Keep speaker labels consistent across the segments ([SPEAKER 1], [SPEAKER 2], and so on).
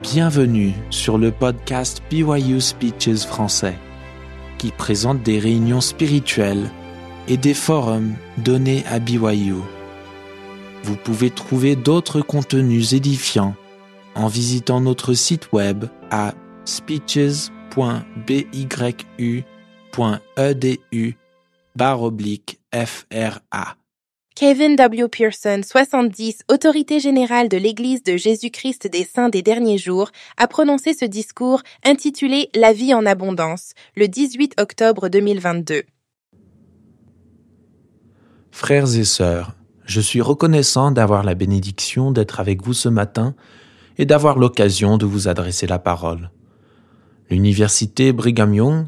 [SPEAKER 1] Bienvenue sur le podcast BYU Speeches français, qui présente des réunions spirituelles et des forums donnés à BYU. Vous pouvez trouver d'autres contenus édifiants en visitant notre site web à speeches.byu.edu FRA.
[SPEAKER 2] Kevin W. Pearson, 70, autorité générale de l'Église de Jésus-Christ des Saints des derniers jours, a prononcé ce discours intitulé La vie en abondance, le 18 octobre 2022.
[SPEAKER 1] Frères et sœurs, je suis reconnaissant d'avoir la bénédiction d'être avec vous ce matin et d'avoir l'occasion de vous adresser la parole. L'université Brigham Young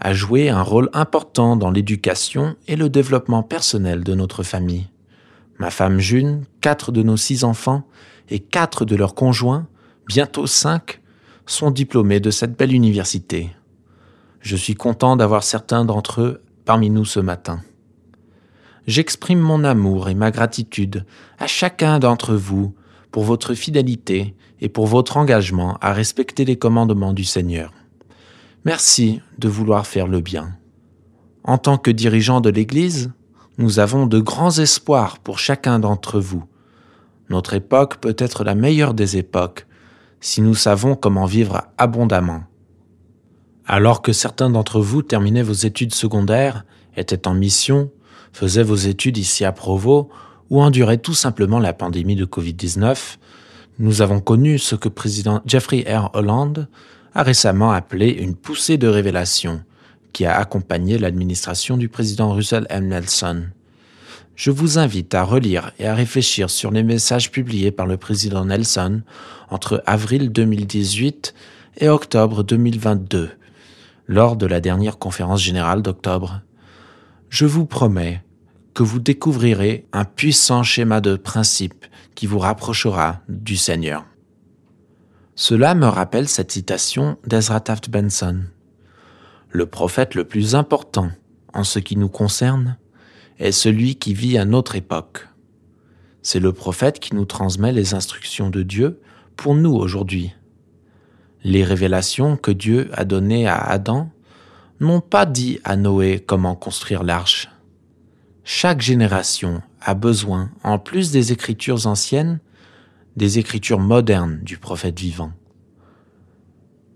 [SPEAKER 1] a joué un rôle important dans l'éducation et le développement personnel de notre famille. Ma femme June, quatre de nos six enfants et quatre de leurs conjoints, bientôt cinq, sont diplômés de cette belle université. Je suis content d'avoir certains d'entre eux parmi nous ce matin. J'exprime mon amour et ma gratitude à chacun d'entre vous pour votre fidélité et pour votre engagement à respecter les commandements du Seigneur. Merci de vouloir faire le bien. En tant que dirigeant de l'Église, nous avons de grands espoirs pour chacun d'entre vous. Notre époque peut être la meilleure des époques si nous savons comment vivre abondamment. Alors que certains d'entre vous terminaient vos études secondaires, étaient en mission, faisaient vos études ici à Provo ou enduraient tout simplement la pandémie de Covid-19, nous avons connu ce que président Jeffrey R. Holland a récemment appelé une poussée de révélation qui a accompagné l'administration du président Russell M. Nelson. Je vous invite à relire et à réfléchir sur les messages publiés par le président Nelson entre avril 2018 et octobre 2022, lors de la dernière conférence générale d'octobre. Je vous promets que vous découvrirez un puissant schéma de principe qui vous rapprochera du Seigneur. Cela me rappelle cette citation d'Ezra Taft Benson. Le prophète le plus important en ce qui nous concerne est celui qui vit à notre époque. C'est le prophète qui nous transmet les instructions de Dieu pour nous aujourd'hui. Les révélations que Dieu a données à Adam n'ont pas dit à Noé comment construire l'arche. Chaque génération a besoin, en plus des écritures anciennes, des écritures modernes du prophète vivant.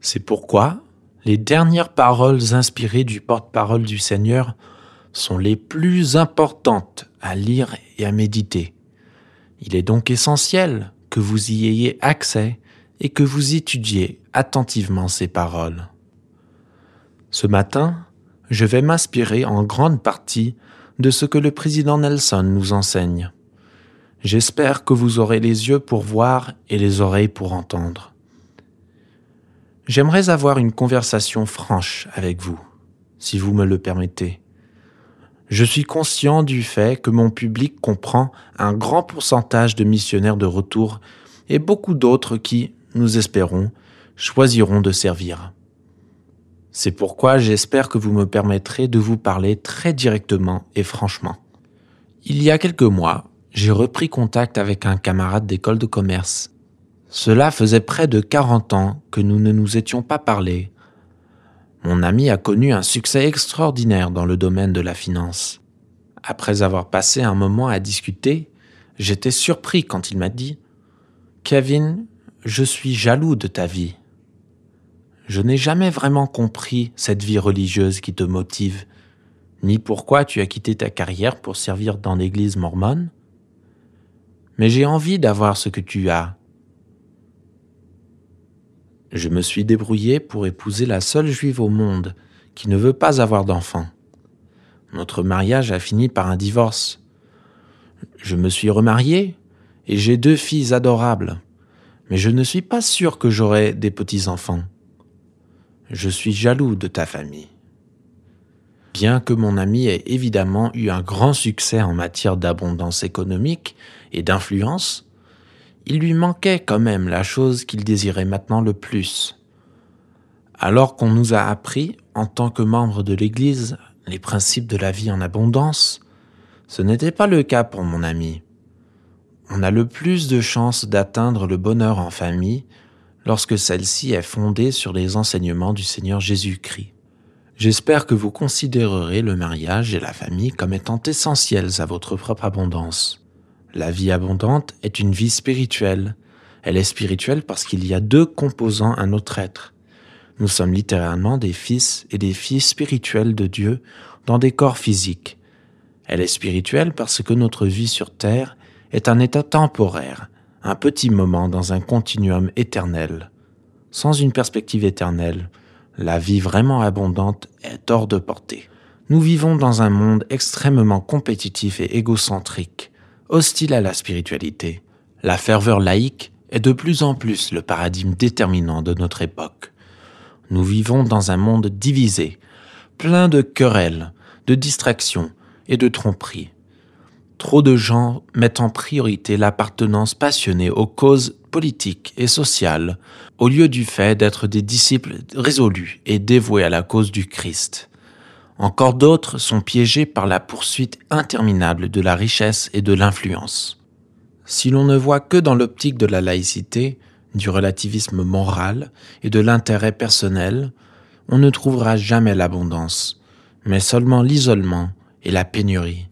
[SPEAKER 1] C'est pourquoi les dernières paroles inspirées du porte-parole du Seigneur sont les plus importantes à lire et à méditer. Il est donc essentiel que vous y ayez accès et que vous étudiez attentivement ces paroles. Ce matin, je vais m'inspirer en grande partie de ce que le président Nelson nous enseigne. J'espère que vous aurez les yeux pour voir et les oreilles pour entendre. J'aimerais avoir une conversation franche avec vous, si vous me le permettez. Je suis conscient du fait que mon public comprend un grand pourcentage de missionnaires de retour et beaucoup d'autres qui, nous espérons, choisiront de servir. C'est pourquoi j'espère que vous me permettrez de vous parler très directement et franchement. Il y a quelques mois, j'ai repris contact avec un camarade d'école de commerce. Cela faisait près de 40 ans que nous ne nous étions pas parlé. Mon ami a connu un succès extraordinaire dans le domaine de la finance. Après avoir passé un moment à discuter, j'étais surpris quand il m'a dit Kevin, je suis jaloux de ta vie. Je n'ai jamais vraiment compris cette vie religieuse qui te motive, ni pourquoi tu as quitté ta carrière pour servir dans l'église mormone, mais j'ai envie d'avoir ce que tu as. Je me suis débrouillé pour épouser la seule juive au monde qui ne veut pas avoir d'enfant. Notre mariage a fini par un divorce. Je me suis remarié et j'ai deux filles adorables, mais je ne suis pas sûr que j'aurai des petits-enfants. Je suis jaloux de ta famille. Bien que mon ami ait évidemment eu un grand succès en matière d'abondance économique et d'influence, il lui manquait quand même la chose qu'il désirait maintenant le plus. Alors qu'on nous a appris, en tant que membres de l'Église, les principes de la vie en abondance, ce n'était pas le cas pour mon ami. On a le plus de chances d'atteindre le bonheur en famille lorsque celle-ci est fondée sur les enseignements du Seigneur Jésus-Christ. J'espère que vous considérerez le mariage et la famille comme étant essentiels à votre propre abondance. La vie abondante est une vie spirituelle. Elle est spirituelle parce qu'il y a deux composants à notre être. Nous sommes littéralement des fils et des filles spirituels de Dieu dans des corps physiques. Elle est spirituelle parce que notre vie sur Terre est un état temporaire, un petit moment dans un continuum éternel. Sans une perspective éternelle, la vie vraiment abondante est hors de portée. Nous vivons dans un monde extrêmement compétitif et égocentrique, hostile à la spiritualité. La ferveur laïque est de plus en plus le paradigme déterminant de notre époque. Nous vivons dans un monde divisé, plein de querelles, de distractions et de tromperies. Trop de gens mettent en priorité l'appartenance passionnée aux causes politiques et sociales, au lieu du fait d'être des disciples résolus et dévoués à la cause du Christ. Encore d'autres sont piégés par la poursuite interminable de la richesse et de l'influence. Si l'on ne voit que dans l'optique de la laïcité, du relativisme moral et de l'intérêt personnel, on ne trouvera jamais l'abondance, mais seulement l'isolement et la pénurie.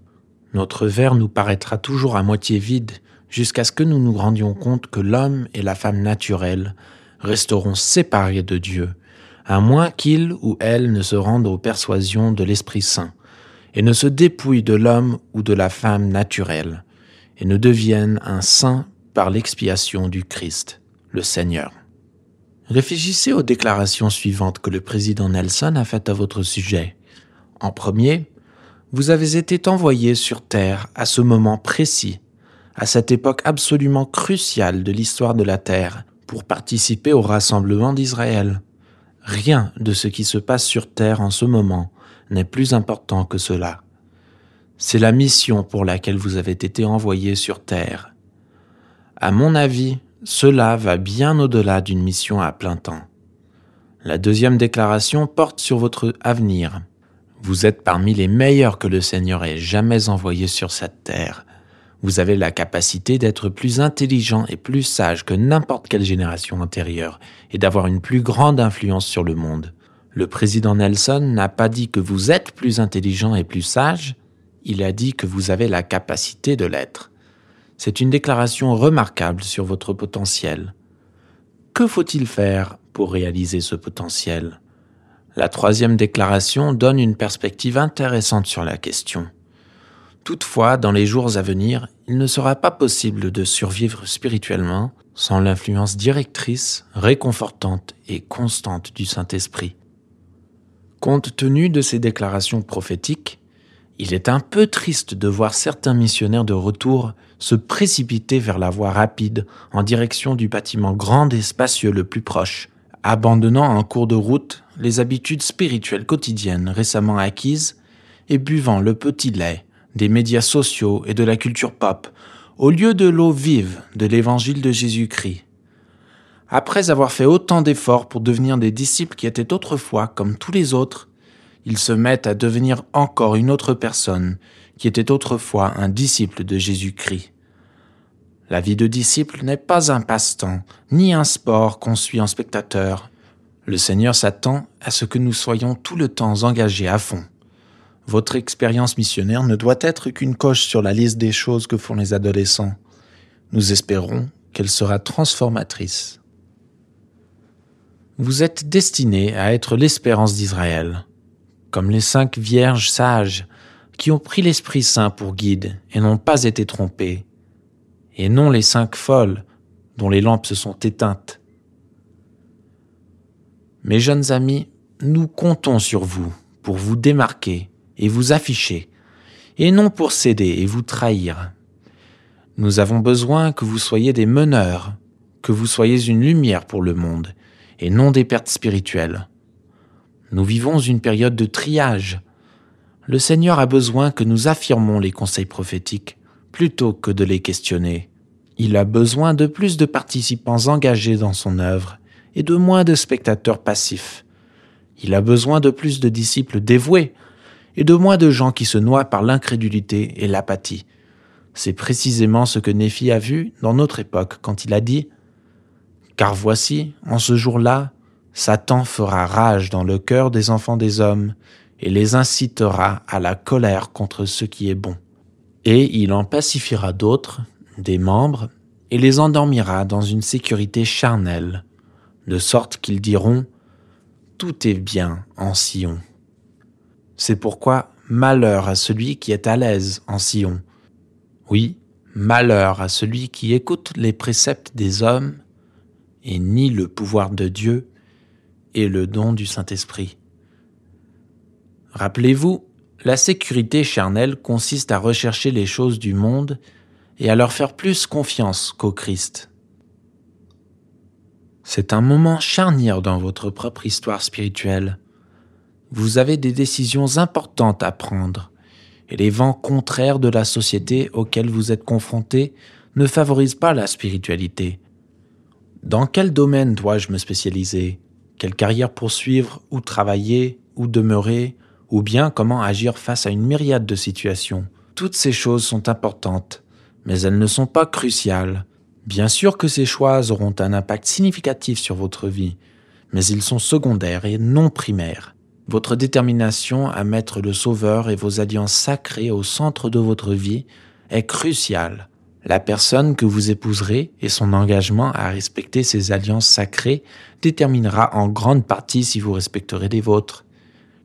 [SPEAKER 1] Notre verre nous paraîtra toujours à moitié vide jusqu'à ce que nous nous rendions compte que l'homme et la femme naturelle resteront séparés de Dieu, à moins qu'ils ou elles ne se rendent aux persuasions de l'Esprit Saint, et ne se dépouillent de l'homme ou de la femme naturelle, et ne deviennent un saint par l'expiation du Christ, le Seigneur. Réfléchissez aux déclarations suivantes que le président Nelson a faites à votre sujet. En premier, vous avez été envoyé sur Terre à ce moment précis, à cette époque absolument cruciale de l'histoire de la Terre, pour participer au rassemblement d'Israël. Rien de ce qui se passe sur Terre en ce moment n'est plus important que cela. C'est la mission pour laquelle vous avez été envoyé sur Terre. À mon avis, cela va bien au-delà d'une mission à plein temps. La deuxième déclaration porte sur votre avenir. Vous êtes parmi les meilleurs que le Seigneur ait jamais envoyés sur cette terre. Vous avez la capacité d'être plus intelligent et plus sage que n'importe quelle génération antérieure et d'avoir une plus grande influence sur le monde. Le président Nelson n'a pas dit que vous êtes plus intelligent et plus sage, il a dit que vous avez la capacité de l'être. C'est une déclaration remarquable sur votre potentiel. Que faut-il faire pour réaliser ce potentiel? La troisième déclaration donne une perspective intéressante sur la question. Toutefois, dans les jours à venir, il ne sera pas possible de survivre spirituellement sans l'influence directrice, réconfortante et constante du Saint-Esprit. Compte tenu de ces déclarations prophétiques, il est un peu triste de voir certains missionnaires de retour se précipiter vers la voie rapide en direction du bâtiment grand et spacieux le plus proche, abandonnant en cours de route les habitudes spirituelles quotidiennes récemment acquises et buvant le petit lait des médias sociaux et de la culture pop au lieu de l'eau vive de l'évangile de Jésus-Christ. Après avoir fait autant d'efforts pour devenir des disciples qui étaient autrefois comme tous les autres, ils se mettent à devenir encore une autre personne qui était autrefois un disciple de Jésus-Christ. La vie de disciple n'est pas un passe-temps, ni un sport qu'on suit en spectateur. Le Seigneur s'attend à ce que nous soyons tout le temps engagés à fond. Votre expérience missionnaire ne doit être qu'une coche sur la liste des choses que font les adolescents. Nous espérons qu'elle sera transformatrice. Vous êtes destiné à être l'espérance d'Israël, comme les cinq vierges sages qui ont pris l'Esprit Saint pour guide et n'ont pas été trompées et non les cinq folles dont les lampes se sont éteintes. Mes jeunes amis, nous comptons sur vous pour vous démarquer et vous afficher, et non pour céder et vous trahir. Nous avons besoin que vous soyez des meneurs, que vous soyez une lumière pour le monde, et non des pertes spirituelles. Nous vivons une période de triage. Le Seigneur a besoin que nous affirmons les conseils prophétiques plutôt que de les questionner. Il a besoin de plus de participants engagés dans son œuvre et de moins de spectateurs passifs. Il a besoin de plus de disciples dévoués et de moins de gens qui se noient par l'incrédulité et l'apathie. C'est précisément ce que Néphi a vu dans notre époque quand il a dit Car voici, en ce jour-là, Satan fera rage dans le cœur des enfants des hommes et les incitera à la colère contre ce qui est bon. Et il en pacifiera d'autres, des membres, et les endormira dans une sécurité charnelle, de sorte qu'ils diront Tout est bien en Sion. C'est pourquoi malheur à celui qui est à l'aise en Sion. Oui, malheur à celui qui écoute les préceptes des hommes et nie le pouvoir de Dieu et le don du Saint-Esprit. Rappelez-vous, la sécurité charnelle consiste à rechercher les choses du monde et à leur faire plus confiance qu'au Christ. C'est un moment charnière dans votre propre histoire spirituelle. Vous avez des décisions importantes à prendre, et les vents contraires de la société auxquels vous êtes confrontés ne favorisent pas la spiritualité. Dans quel domaine dois-je me spécialiser? Quelle carrière poursuivre Où travailler Où demeurer? Ou bien comment agir face à une myriade de situations? Toutes ces choses sont importantes, mais elles ne sont pas cruciales. Bien sûr que ces choix auront un impact significatif sur votre vie, mais ils sont secondaires et non primaires. Votre détermination à mettre le Sauveur et vos alliances sacrées au centre de votre vie est cruciale. La personne que vous épouserez et son engagement à respecter ces alliances sacrées déterminera en grande partie si vous respecterez les vôtres.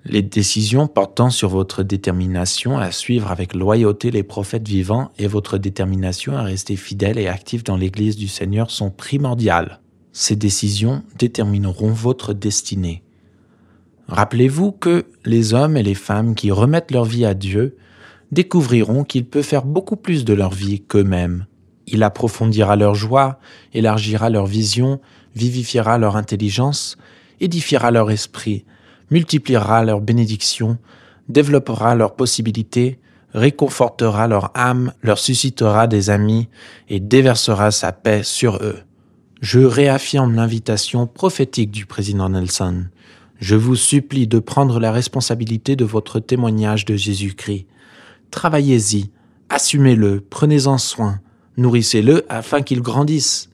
[SPEAKER 1] Les décisions portant sur votre détermination à suivre avec loyauté les prophètes vivants et votre détermination à rester fidèle et actif dans l'Église du Seigneur sont primordiales. Ces décisions détermineront votre destinée. Rappelez-vous que les hommes et les femmes qui remettent leur vie à Dieu découvriront qu'il peut faire beaucoup plus de leur vie qu'eux-mêmes. Il approfondira leur joie, élargira leur vision, vivifiera leur intelligence, édifiera leur esprit, multipliera leurs bénédictions, développera leurs possibilités, réconfortera leur âme, leur suscitera des amis et déversera sa paix sur eux. Je réaffirme l'invitation prophétique du président Nelson. Je vous supplie de prendre la responsabilité de votre témoignage de Jésus-Christ Travaillez-y, assumez-le, prenez-en soin, nourrissez-le afin qu'il grandisse.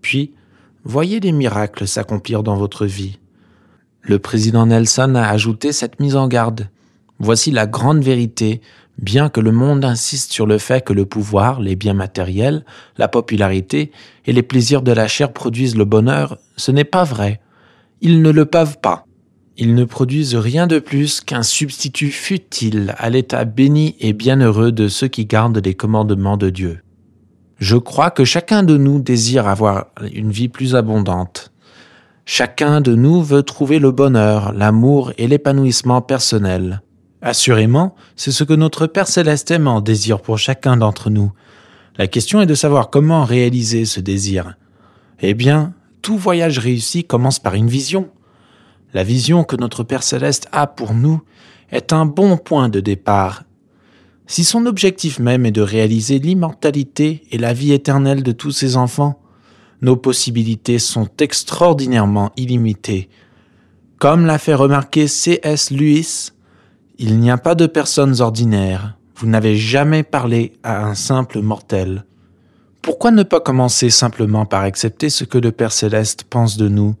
[SPEAKER 1] Puis, voyez les miracles s'accomplir dans votre vie. Le président Nelson a ajouté cette mise en garde. Voici la grande vérité, bien que le monde insiste sur le fait que le pouvoir, les biens matériels, la popularité et les plaisirs de la chair produisent le bonheur, ce n'est pas vrai. Ils ne le peuvent pas. Ils ne produisent rien de plus qu'un substitut futile à l'état béni et bienheureux de ceux qui gardent les commandements de Dieu. Je crois que chacun de nous désire avoir une vie plus abondante. Chacun de nous veut trouver le bonheur, l'amour et l'épanouissement personnel. Assurément, c'est ce que notre Père céleste aimant désire pour chacun d'entre nous. La question est de savoir comment réaliser ce désir. Eh bien, tout voyage réussi commence par une vision. La vision que notre Père céleste a pour nous est un bon point de départ. Si son objectif même est de réaliser l'immortalité et la vie éternelle de tous ses enfants, nos possibilités sont extraordinairement illimitées. Comme l'a fait remarquer C.S. Lewis, il n'y a pas de personnes ordinaires. Vous n'avez jamais parlé à un simple mortel. Pourquoi ne pas commencer simplement par accepter ce que le Père céleste pense de nous?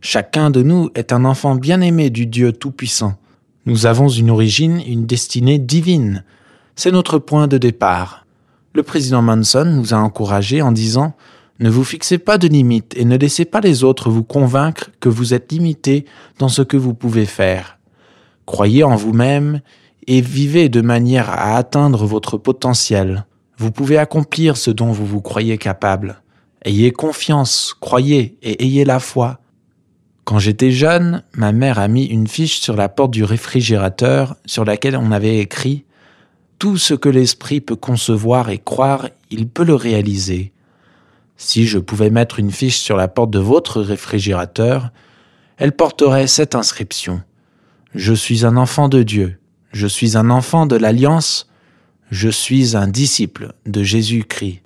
[SPEAKER 1] Chacun de nous est un enfant bien-aimé du Dieu Tout-Puissant. Nous avons une origine, une destinée divine. C'est notre point de départ. Le président Manson nous a encouragés en disant Ne vous fixez pas de limites et ne laissez pas les autres vous convaincre que vous êtes limité dans ce que vous pouvez faire. Croyez en vous-même et vivez de manière à atteindre votre potentiel. Vous pouvez accomplir ce dont vous vous croyez capable. Ayez confiance, croyez et ayez la foi. Quand j'étais jeune, ma mère a mis une fiche sur la porte du réfrigérateur sur laquelle on avait écrit Tout ce que l'esprit peut concevoir et croire, il peut le réaliser. Si je pouvais mettre une fiche sur la porte de votre réfrigérateur, elle porterait cette inscription. Je suis un enfant de Dieu, je suis un enfant de l'Alliance, je suis un disciple de Jésus-Christ.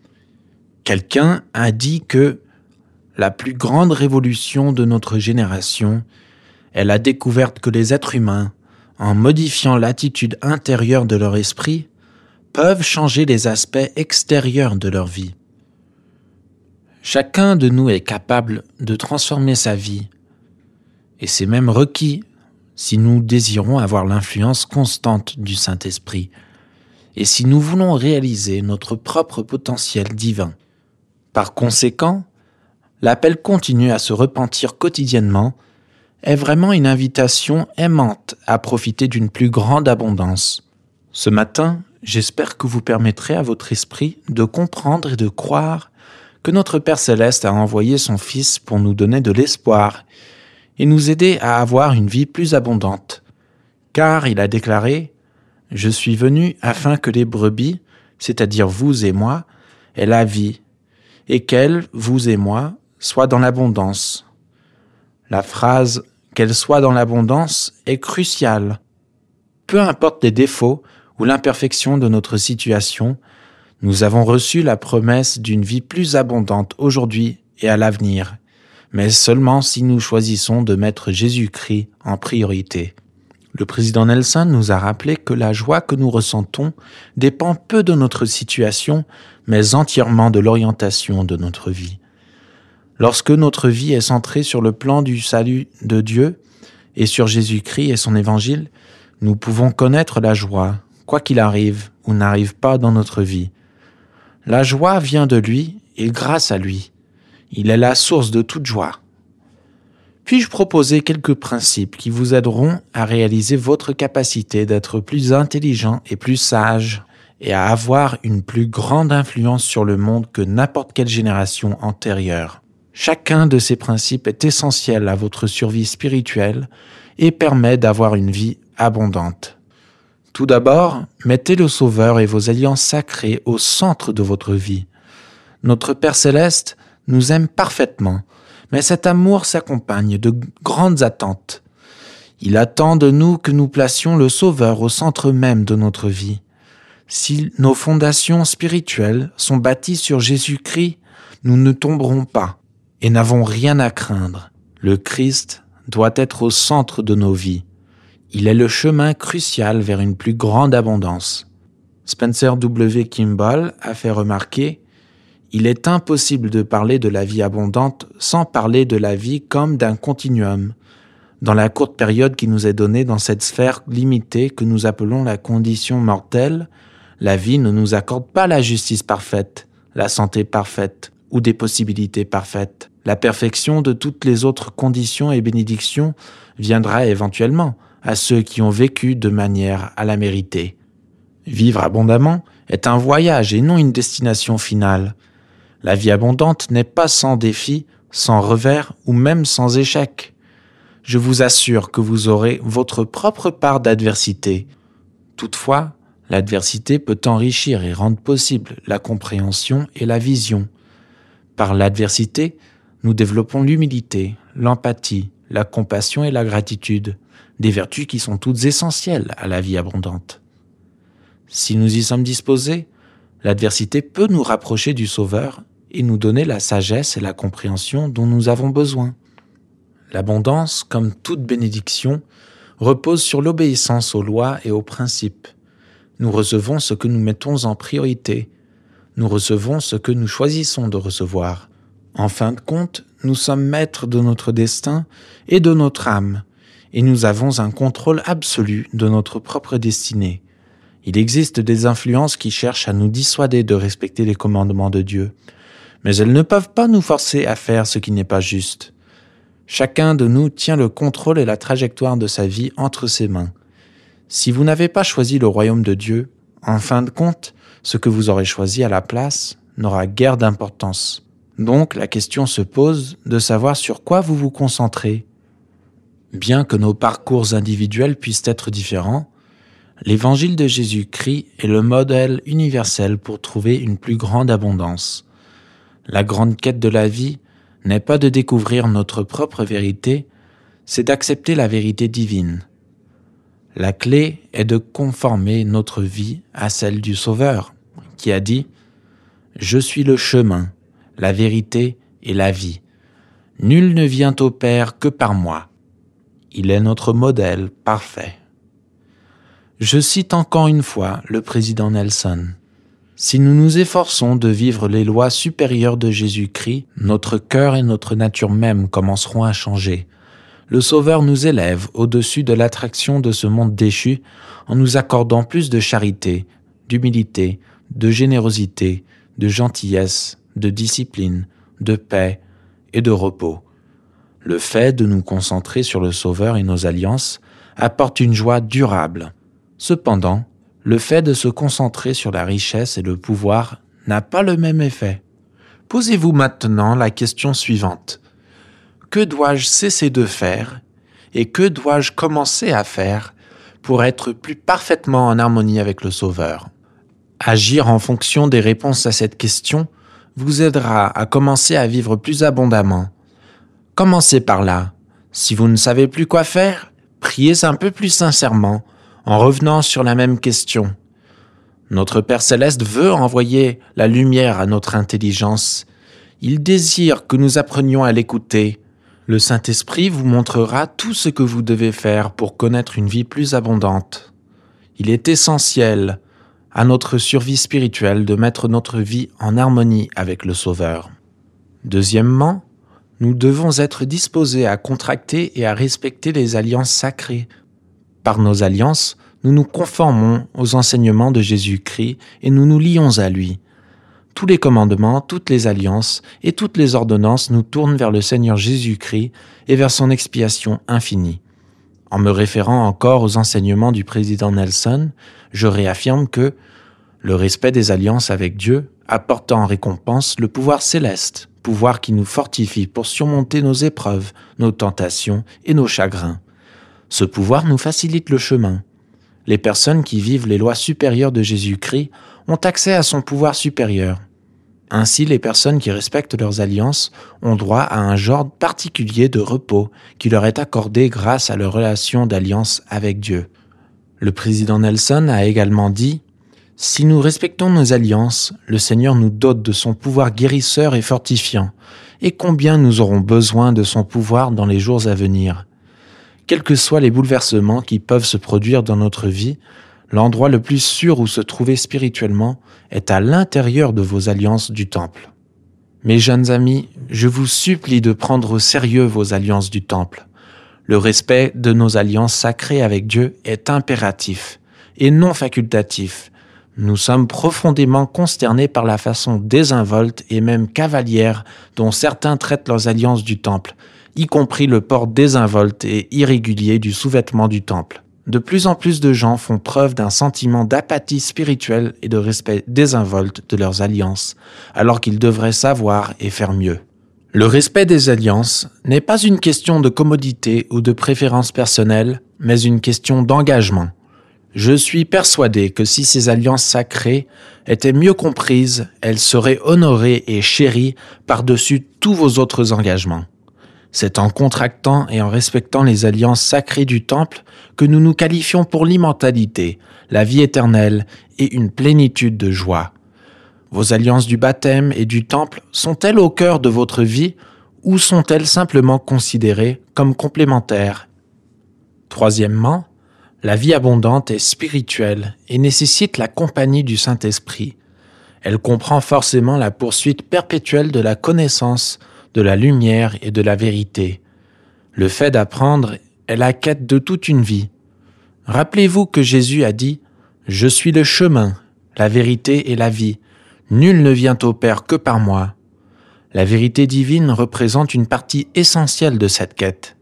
[SPEAKER 1] Quelqu'un a dit que la plus grande révolution de notre génération est la découverte que les êtres humains, en modifiant l'attitude intérieure de leur esprit, peuvent changer les aspects extérieurs de leur vie. Chacun de nous est capable de transformer sa vie, et c'est même requis si nous désirons avoir l'influence constante du Saint-Esprit, et si nous voulons réaliser notre propre potentiel divin. Par conséquent, l'appel continu à se repentir quotidiennement est vraiment une invitation aimante à profiter d'une plus grande abondance. Ce matin, j'espère que vous permettrez à votre esprit de comprendre et de croire que notre Père céleste a envoyé son Fils pour nous donner de l'espoir et nous aider à avoir une vie plus abondante. Car il a déclaré Je suis venu afin que les brebis, c'est-à-dire vous et moi, aient la vie, et qu'elles, vous et moi, soient dans l'abondance. La phrase qu'elle soit dans l'abondance est cruciale. Peu importe les défauts ou l'imperfection de notre situation, nous avons reçu la promesse d'une vie plus abondante aujourd'hui et à l'avenir, mais seulement si nous choisissons de mettre Jésus-Christ en priorité. Le président Nelson nous a rappelé que la joie que nous ressentons dépend peu de notre situation, mais entièrement de l'orientation de notre vie. Lorsque notre vie est centrée sur le plan du salut de Dieu et sur Jésus-Christ et son évangile, nous pouvons connaître la joie, quoi qu'il arrive ou n'arrive pas dans notre vie. La joie vient de lui et grâce à lui. Il est la source de toute joie. Puis-je proposer quelques principes qui vous aideront à réaliser votre capacité d'être plus intelligent et plus sage et à avoir une plus grande influence sur le monde que n'importe quelle génération antérieure? Chacun de ces principes est essentiel à votre survie spirituelle et permet d'avoir une vie abondante. Tout d'abord, mettez le Sauveur et vos alliances sacrées au centre de votre vie. Notre Père céleste nous aime parfaitement, mais cet amour s'accompagne de grandes attentes. Il attend de nous que nous placions le Sauveur au centre même de notre vie. Si nos fondations spirituelles sont bâties sur Jésus-Christ, nous ne tomberons pas et n'avons rien à craindre. Le Christ doit être au centre de nos vies. Il est le chemin crucial vers une plus grande abondance. Spencer W. Kimball a fait remarquer Il est impossible de parler de la vie abondante sans parler de la vie comme d'un continuum, dans la courte période qui nous est donnée dans cette sphère limitée que nous appelons la condition mortelle, la vie ne nous accorde pas la justice parfaite, la santé parfaite ou des possibilités parfaites. La perfection de toutes les autres conditions et bénédictions viendra éventuellement à ceux qui ont vécu de manière à la mériter. Vivre abondamment est un voyage et non une destination finale. La vie abondante n'est pas sans défis, sans revers ou même sans échec. Je vous assure que vous aurez votre propre part d'adversité. Toutefois, l'adversité peut enrichir et rendre possible la compréhension et la vision. Par l'adversité, nous développons l'humilité, l'empathie, la compassion et la gratitude, des vertus qui sont toutes essentielles à la vie abondante. Si nous y sommes disposés, l'adversité peut nous rapprocher du Sauveur et nous donner la sagesse et la compréhension dont nous avons besoin. L'abondance, comme toute bénédiction, repose sur l'obéissance aux lois et aux principes. Nous recevons ce que nous mettons en priorité. Nous recevons ce que nous choisissons de recevoir. En fin de compte, nous sommes maîtres de notre destin et de notre âme, et nous avons un contrôle absolu de notre propre destinée. Il existe des influences qui cherchent à nous dissuader de respecter les commandements de Dieu, mais elles ne peuvent pas nous forcer à faire ce qui n'est pas juste. Chacun de nous tient le contrôle et la trajectoire de sa vie entre ses mains. Si vous n'avez pas choisi le royaume de Dieu, en fin de compte, ce que vous aurez choisi à la place n'aura guère d'importance. Donc la question se pose de savoir sur quoi vous vous concentrez. Bien que nos parcours individuels puissent être différents, l'évangile de Jésus-Christ est le modèle universel pour trouver une plus grande abondance. La grande quête de la vie n'est pas de découvrir notre propre vérité, c'est d'accepter la vérité divine. La clé est de conformer notre vie à celle du Sauveur, qui a dit ⁇ Je suis le chemin, la vérité et la vie. Nul ne vient au Père que par moi. Il est notre modèle parfait. Je cite encore une fois le président Nelson. Si nous nous efforçons de vivre les lois supérieures de Jésus-Christ, notre cœur et notre nature même commenceront à changer. Le Sauveur nous élève au-dessus de l'attraction de ce monde déchu en nous accordant plus de charité, d'humilité, de générosité, de gentillesse, de discipline, de paix et de repos. Le fait de nous concentrer sur le Sauveur et nos alliances apporte une joie durable. Cependant, le fait de se concentrer sur la richesse et le pouvoir n'a pas le même effet. Posez-vous maintenant la question suivante. Que dois-je cesser de faire et que dois-je commencer à faire pour être plus parfaitement en harmonie avec le Sauveur? Agir en fonction des réponses à cette question vous aidera à commencer à vivre plus abondamment. Commencez par là. Si vous ne savez plus quoi faire, priez un peu plus sincèrement en revenant sur la même question. Notre Père céleste veut envoyer la lumière à notre intelligence. Il désire que nous apprenions à l'écouter. Le Saint-Esprit vous montrera tout ce que vous devez faire pour connaître une vie plus abondante. Il est essentiel à notre survie spirituelle de mettre notre vie en harmonie avec le Sauveur. Deuxièmement, nous devons être disposés à contracter et à respecter les alliances sacrées. Par nos alliances, nous nous conformons aux enseignements de Jésus-Christ et nous nous lions à lui. Tous les commandements, toutes les alliances et toutes les ordonnances nous tournent vers le Seigneur Jésus-Christ et vers son expiation infinie. En me référant encore aux enseignements du président Nelson, je réaffirme que le respect des alliances avec Dieu apporte en récompense le pouvoir céleste, pouvoir qui nous fortifie pour surmonter nos épreuves, nos tentations et nos chagrins. Ce pouvoir nous facilite le chemin. Les personnes qui vivent les lois supérieures de Jésus-Christ ont accès à son pouvoir supérieur. Ainsi, les personnes qui respectent leurs alliances ont droit à un genre particulier de repos qui leur est accordé grâce à leur relation d'alliance avec Dieu. Le président Nelson a également dit si nous respectons nos alliances, le Seigneur nous dote de son pouvoir guérisseur et fortifiant, et combien nous aurons besoin de son pouvoir dans les jours à venir? Quels que soient les bouleversements qui peuvent se produire dans notre vie, l'endroit le plus sûr où se trouver spirituellement est à l'intérieur de vos alliances du temple. Mes jeunes amis, je vous supplie de prendre au sérieux vos alliances du temple. Le respect de nos alliances sacrées avec Dieu est impératif et non facultatif, nous sommes profondément consternés par la façon désinvolte et même cavalière dont certains traitent leurs alliances du temple, y compris le port désinvolte et irrégulier du sous-vêtement du temple. De plus en plus de gens font preuve d'un sentiment d'apathie spirituelle et de respect désinvolte de leurs alliances, alors qu'ils devraient savoir et faire mieux. Le respect des alliances n'est pas une question de commodité ou de préférence personnelle, mais une question d'engagement. Je suis persuadé que si ces alliances sacrées étaient mieux comprises, elles seraient honorées et chéries par-dessus tous vos autres engagements. C'est en contractant et en respectant les alliances sacrées du Temple que nous nous qualifions pour l'immortalité, la vie éternelle et une plénitude de joie. Vos alliances du baptême et du Temple sont-elles au cœur de votre vie ou sont-elles simplement considérées comme complémentaires? Troisièmement, la vie abondante est spirituelle et nécessite la compagnie du Saint-Esprit. Elle comprend forcément la poursuite perpétuelle de la connaissance, de la lumière et de la vérité. Le fait d'apprendre est la quête de toute une vie. Rappelez-vous que Jésus a dit ⁇ Je suis le chemin, la vérité et la vie. Nul ne vient au Père que par moi. ⁇ La vérité divine représente une partie essentielle de cette quête.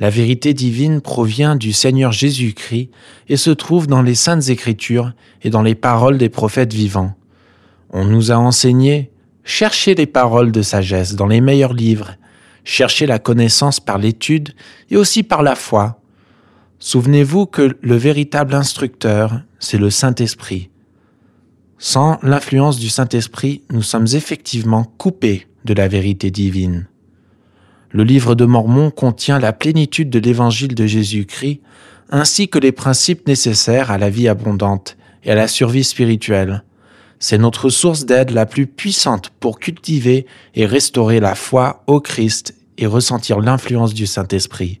[SPEAKER 1] La vérité divine provient du Seigneur Jésus-Christ et se trouve dans les saintes écritures et dans les paroles des prophètes vivants. On nous a enseigné cherchez les paroles de sagesse dans les meilleurs livres, cherchez la connaissance par l'étude et aussi par la foi. Souvenez-vous que le véritable instructeur, c'est le Saint-Esprit. Sans l'influence du Saint-Esprit, nous sommes effectivement coupés de la vérité divine. Le livre de Mormon contient la plénitude de l'évangile de Jésus-Christ, ainsi que les principes nécessaires à la vie abondante et à la survie spirituelle. C'est notre source d'aide la plus puissante pour cultiver et restaurer la foi au Christ et ressentir l'influence du Saint-Esprit.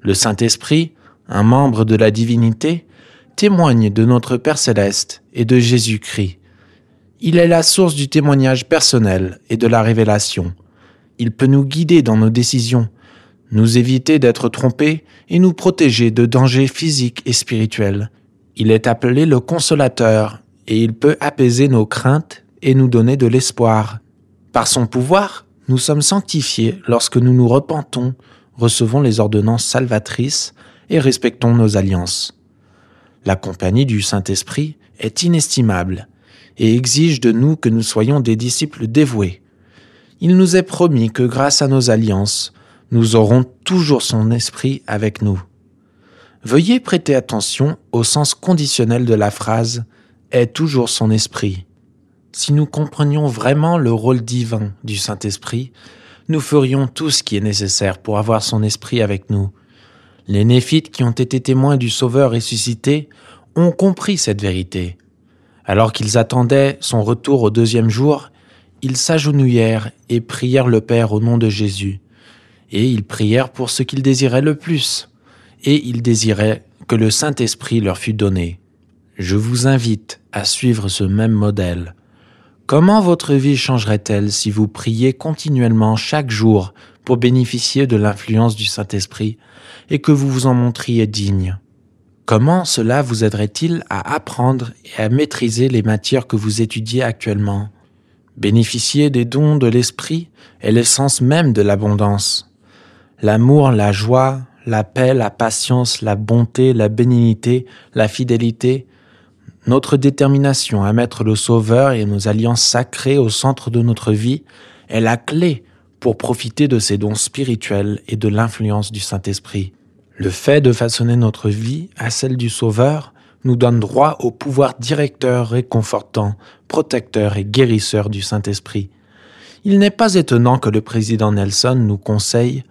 [SPEAKER 1] Le Saint-Esprit, un membre de la divinité, témoigne de notre Père céleste et de Jésus-Christ. Il est la source du témoignage personnel et de la révélation. Il peut nous guider dans nos décisions, nous éviter d'être trompés et nous protéger de dangers physiques et spirituels. Il est appelé le consolateur et il peut apaiser nos craintes et nous donner de l'espoir. Par son pouvoir, nous sommes sanctifiés lorsque nous nous repentons, recevons les ordonnances salvatrices et respectons nos alliances. La compagnie du Saint-Esprit est inestimable et exige de nous que nous soyons des disciples dévoués. Il nous est promis que grâce à nos alliances, nous aurons toujours son esprit avec nous. Veuillez prêter attention au sens conditionnel de la phrase est toujours son esprit. Si nous comprenions vraiment le rôle divin du Saint-Esprit, nous ferions tout ce qui est nécessaire pour avoir son esprit avec nous. Les Néphites qui ont été témoins du Sauveur ressuscité ont compris cette vérité. Alors qu'ils attendaient son retour au deuxième jour, ils s'agenouillèrent et prièrent le Père au nom de Jésus et ils prièrent pour ce qu'ils désiraient le plus, et ils désiraient que le Saint-Esprit leur fût donné. Je vous invite à suivre ce même modèle. Comment votre vie changerait-elle si vous priez continuellement chaque jour pour bénéficier de l'influence du Saint-Esprit et que vous vous en montriez digne? Comment cela vous aiderait-il à apprendre et à maîtriser les matières que vous étudiez actuellement? Bénéficier des dons de l'Esprit est l'essence même de l'abondance l'amour, la joie, la paix, la patience, la bonté, la bénignité, la fidélité, notre détermination à mettre le Sauveur et nos alliances sacrées au centre de notre vie est la clé pour profiter de ces dons spirituels et de l'influence du Saint-Esprit. Le fait de façonner notre vie à celle du Sauveur nous donne droit au pouvoir directeur, réconfortant, protecteur et guérisseur du Saint-Esprit. Il n'est pas étonnant que le président Nelson nous conseille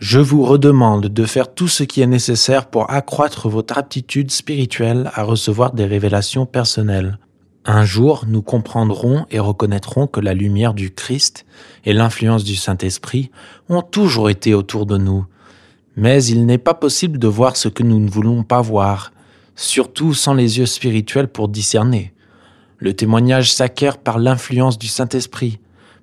[SPEAKER 1] je vous redemande de faire tout ce qui est nécessaire pour accroître votre aptitude spirituelle à recevoir des révélations personnelles. Un jour, nous comprendrons et reconnaîtrons que la lumière du Christ et l'influence du Saint-Esprit ont toujours été autour de nous. Mais il n'est pas possible de voir ce que nous ne voulons pas voir, surtout sans les yeux spirituels pour discerner. Le témoignage s'acquiert par l'influence du Saint-Esprit.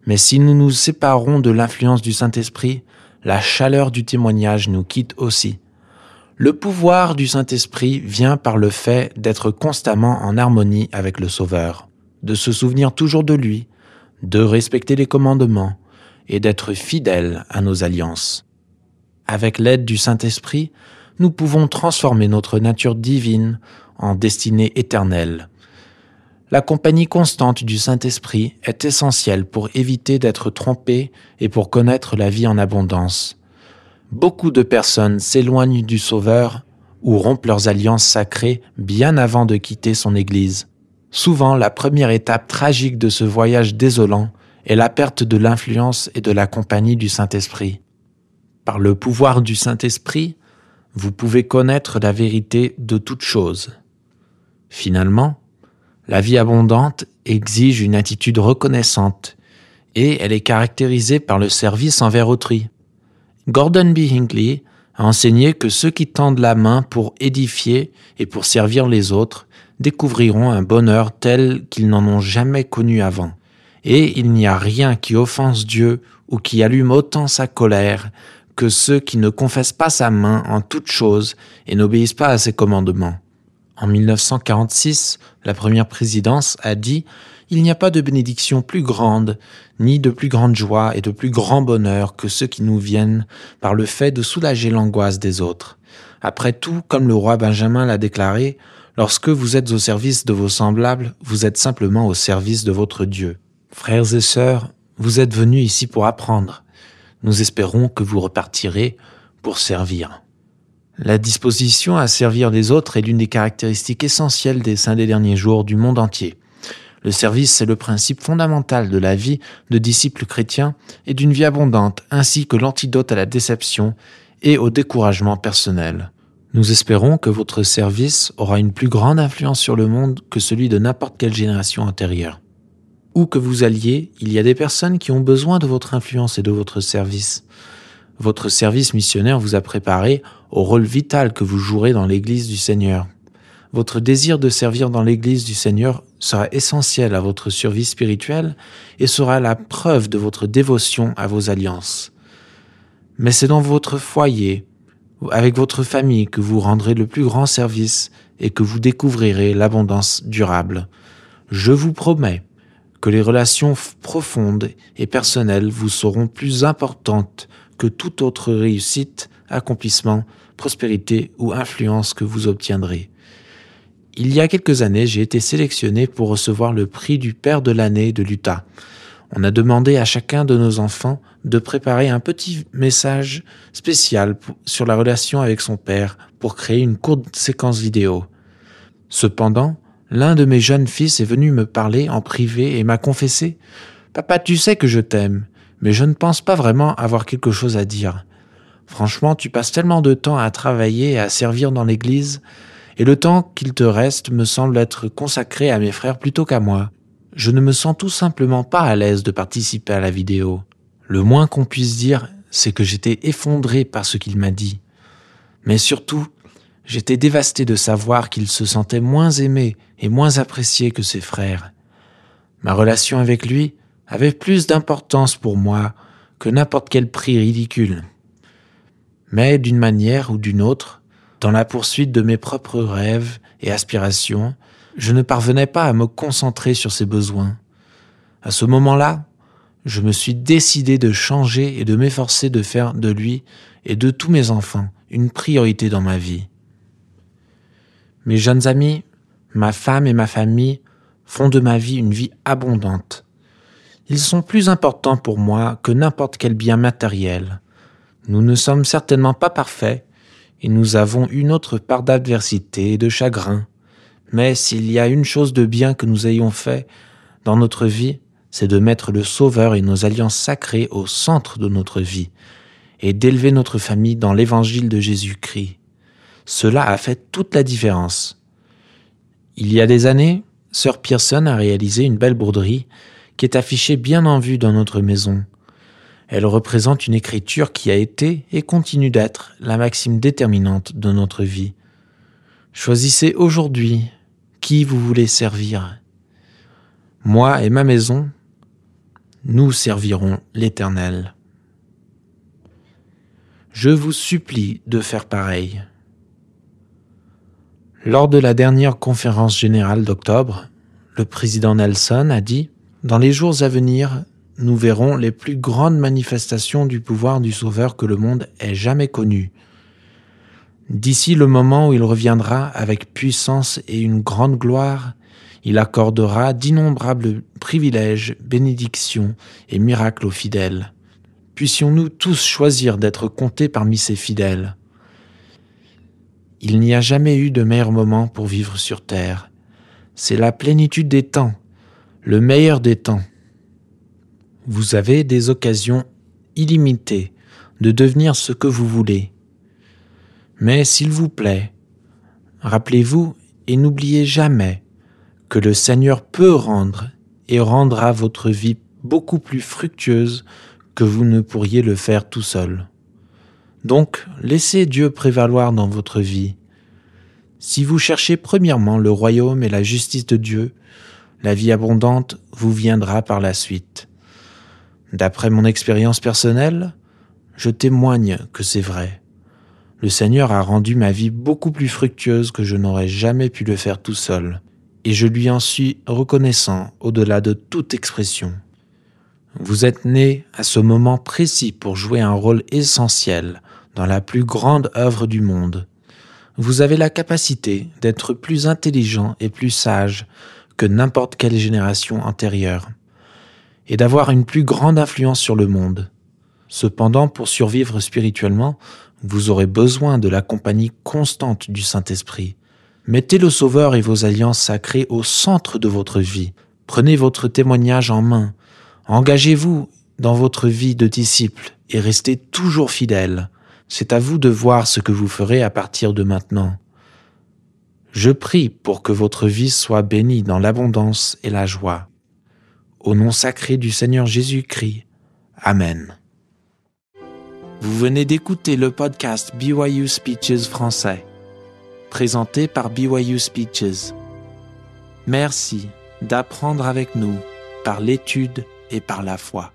[SPEAKER 1] Mais si nous nous séparons de l'influence du Saint-Esprit, la chaleur du témoignage nous quitte aussi. Le pouvoir du Saint-Esprit vient par le fait d'être constamment en harmonie avec le Sauveur, de se souvenir toujours de lui, de respecter les commandements et d'être fidèle à nos alliances. Avec l'aide du Saint-Esprit, nous pouvons transformer notre nature divine en destinée éternelle, la compagnie constante du Saint-Esprit est essentielle pour éviter d'être trompé et pour connaître la vie en abondance. Beaucoup de personnes s'éloignent du Sauveur ou rompent leurs alliances sacrées bien avant de quitter son Église. Souvent, la première étape tragique de ce voyage désolant est la perte de l'influence et de la compagnie du Saint-Esprit. Par le pouvoir du Saint-Esprit, vous pouvez connaître la vérité de toutes choses. Finalement, la vie abondante exige une attitude reconnaissante et elle est caractérisée par le service envers autrui. Gordon B. Hinckley a enseigné que ceux qui tendent la main pour édifier et pour servir les autres découvriront un bonheur tel qu'ils n'en ont jamais connu avant. Et il n'y a rien qui offense Dieu ou qui allume autant sa colère que ceux qui ne confessent pas sa main en toutes choses et n'obéissent pas à ses commandements. En 1946, la première présidence a dit Il n'y a pas de bénédiction plus grande, ni de plus grande joie et de plus grand bonheur que ceux qui nous viennent par le fait de soulager l'angoisse des autres. Après tout, comme le roi Benjamin l'a déclaré, lorsque vous êtes au service de vos semblables, vous êtes simplement au service de votre Dieu. Frères et sœurs, vous êtes venus ici pour apprendre. Nous espérons que vous repartirez pour servir. La disposition à servir les autres est l'une des caractéristiques essentielles des saints des derniers jours du monde entier. Le service est le principe fondamental de la vie de disciples chrétiens et d'une vie abondante, ainsi que l'antidote à la déception et au découragement personnel. Nous espérons que votre service aura une plus grande influence sur le monde que celui de n'importe quelle génération antérieure. Où que vous alliez, il y a des personnes qui ont besoin de votre influence et de votre service. Votre service missionnaire vous a préparé au rôle vital que vous jouerez dans l'Église du Seigneur. Votre désir de servir dans l'Église du Seigneur sera essentiel à votre survie spirituelle et sera la preuve de votre dévotion à vos alliances. Mais c'est dans votre foyer, avec votre famille, que vous rendrez le plus grand service et que vous découvrirez l'abondance durable. Je vous promets que les relations profondes et personnelles vous seront plus importantes que toute autre réussite, accomplissement, prospérité ou influence que vous obtiendrez. Il y a quelques années, j'ai été sélectionné pour recevoir le prix du Père de l'année de l'Utah. On a demandé à chacun de nos enfants de préparer un petit message spécial sur la relation avec son père pour créer une courte séquence vidéo. Cependant, l'un de mes jeunes fils est venu me parler en privé et m'a confessé Papa, tu sais que je t'aime, mais je ne pense pas vraiment avoir quelque chose à dire. Franchement, tu passes tellement de temps à travailler et à servir dans l'église, et le temps qu'il te reste me semble être consacré à mes frères plutôt qu'à moi. Je ne me sens tout simplement pas à l'aise de participer à la vidéo. Le moins qu'on puisse dire, c'est que j'étais effondré par ce qu'il m'a dit. Mais surtout, j'étais dévasté de savoir qu'il se sentait moins aimé et moins apprécié que ses frères. Ma relation avec lui avait plus d'importance pour moi que n'importe quel prix ridicule. Mais d'une manière ou d'une autre, dans la poursuite de mes propres rêves et aspirations, je ne parvenais pas à me concentrer sur ses besoins. À ce moment-là, je me suis décidé de changer et de m'efforcer de faire de lui et de tous mes enfants une priorité dans ma vie. Mes jeunes amis, ma femme et ma famille font de ma vie une vie abondante. Ils sont plus importants pour moi que n'importe quel bien matériel. Nous ne sommes certainement pas parfaits, et nous avons une autre part d'adversité et de chagrin. Mais s'il y a une chose de bien que nous ayons fait dans notre vie, c'est de mettre le Sauveur et nos alliances sacrées au centre de notre vie, et d'élever notre famille dans l'évangile de Jésus-Christ. Cela a fait toute la différence. Il y a des années, Sœur Pearson a réalisé une belle broderie qui est affichée bien en vue dans notre maison. Elle représente une écriture qui a été et continue d'être la maxime déterminante de notre vie. Choisissez aujourd'hui qui vous voulez servir. Moi et ma maison, nous servirons l'Éternel. Je vous supplie de faire pareil. Lors de la dernière conférence générale d'octobre, le président Nelson a dit Dans les jours à venir, nous verrons les plus grandes manifestations du pouvoir du Sauveur que le monde ait jamais connues. D'ici le moment où il reviendra avec puissance et une grande gloire, il accordera d'innombrables privilèges, bénédictions et miracles aux fidèles. Puissions-nous tous choisir d'être comptés parmi ces fidèles. Il n'y a jamais eu de meilleur moment pour vivre sur terre. C'est la plénitude des temps, le meilleur des temps. Vous avez des occasions illimitées de devenir ce que vous voulez. Mais s'il vous plaît, rappelez-vous et n'oubliez jamais que le Seigneur peut rendre et rendra votre vie beaucoup plus fructueuse que vous ne pourriez le faire tout seul. Donc, laissez Dieu prévaloir dans votre vie. Si vous cherchez premièrement le royaume et la justice de Dieu, la vie abondante vous viendra par la suite. D'après mon expérience personnelle, je témoigne que c'est vrai. Le Seigneur a rendu ma vie beaucoup plus fructueuse que je n'aurais jamais pu le faire tout seul, et je lui en suis reconnaissant au-delà de toute expression. Vous êtes né à ce moment précis pour jouer un rôle essentiel dans la plus grande œuvre du monde. Vous avez la capacité d'être plus intelligent et plus sage que n'importe quelle génération antérieure et d'avoir une plus grande influence sur le monde. Cependant, pour survivre spirituellement, vous aurez besoin de la compagnie constante du Saint-Esprit. Mettez le Sauveur et vos alliances sacrées au centre de votre vie. Prenez votre témoignage en main. Engagez-vous dans votre vie de disciple et restez toujours fidèle. C'est à vous de voir ce que vous ferez à partir de maintenant. Je prie pour que votre vie soit bénie dans l'abondance et la joie. Au nom sacré du Seigneur Jésus-Christ. Amen. Vous venez d'écouter le podcast BYU Speeches français, présenté par BYU Speeches. Merci d'apprendre avec nous par l'étude et par la foi.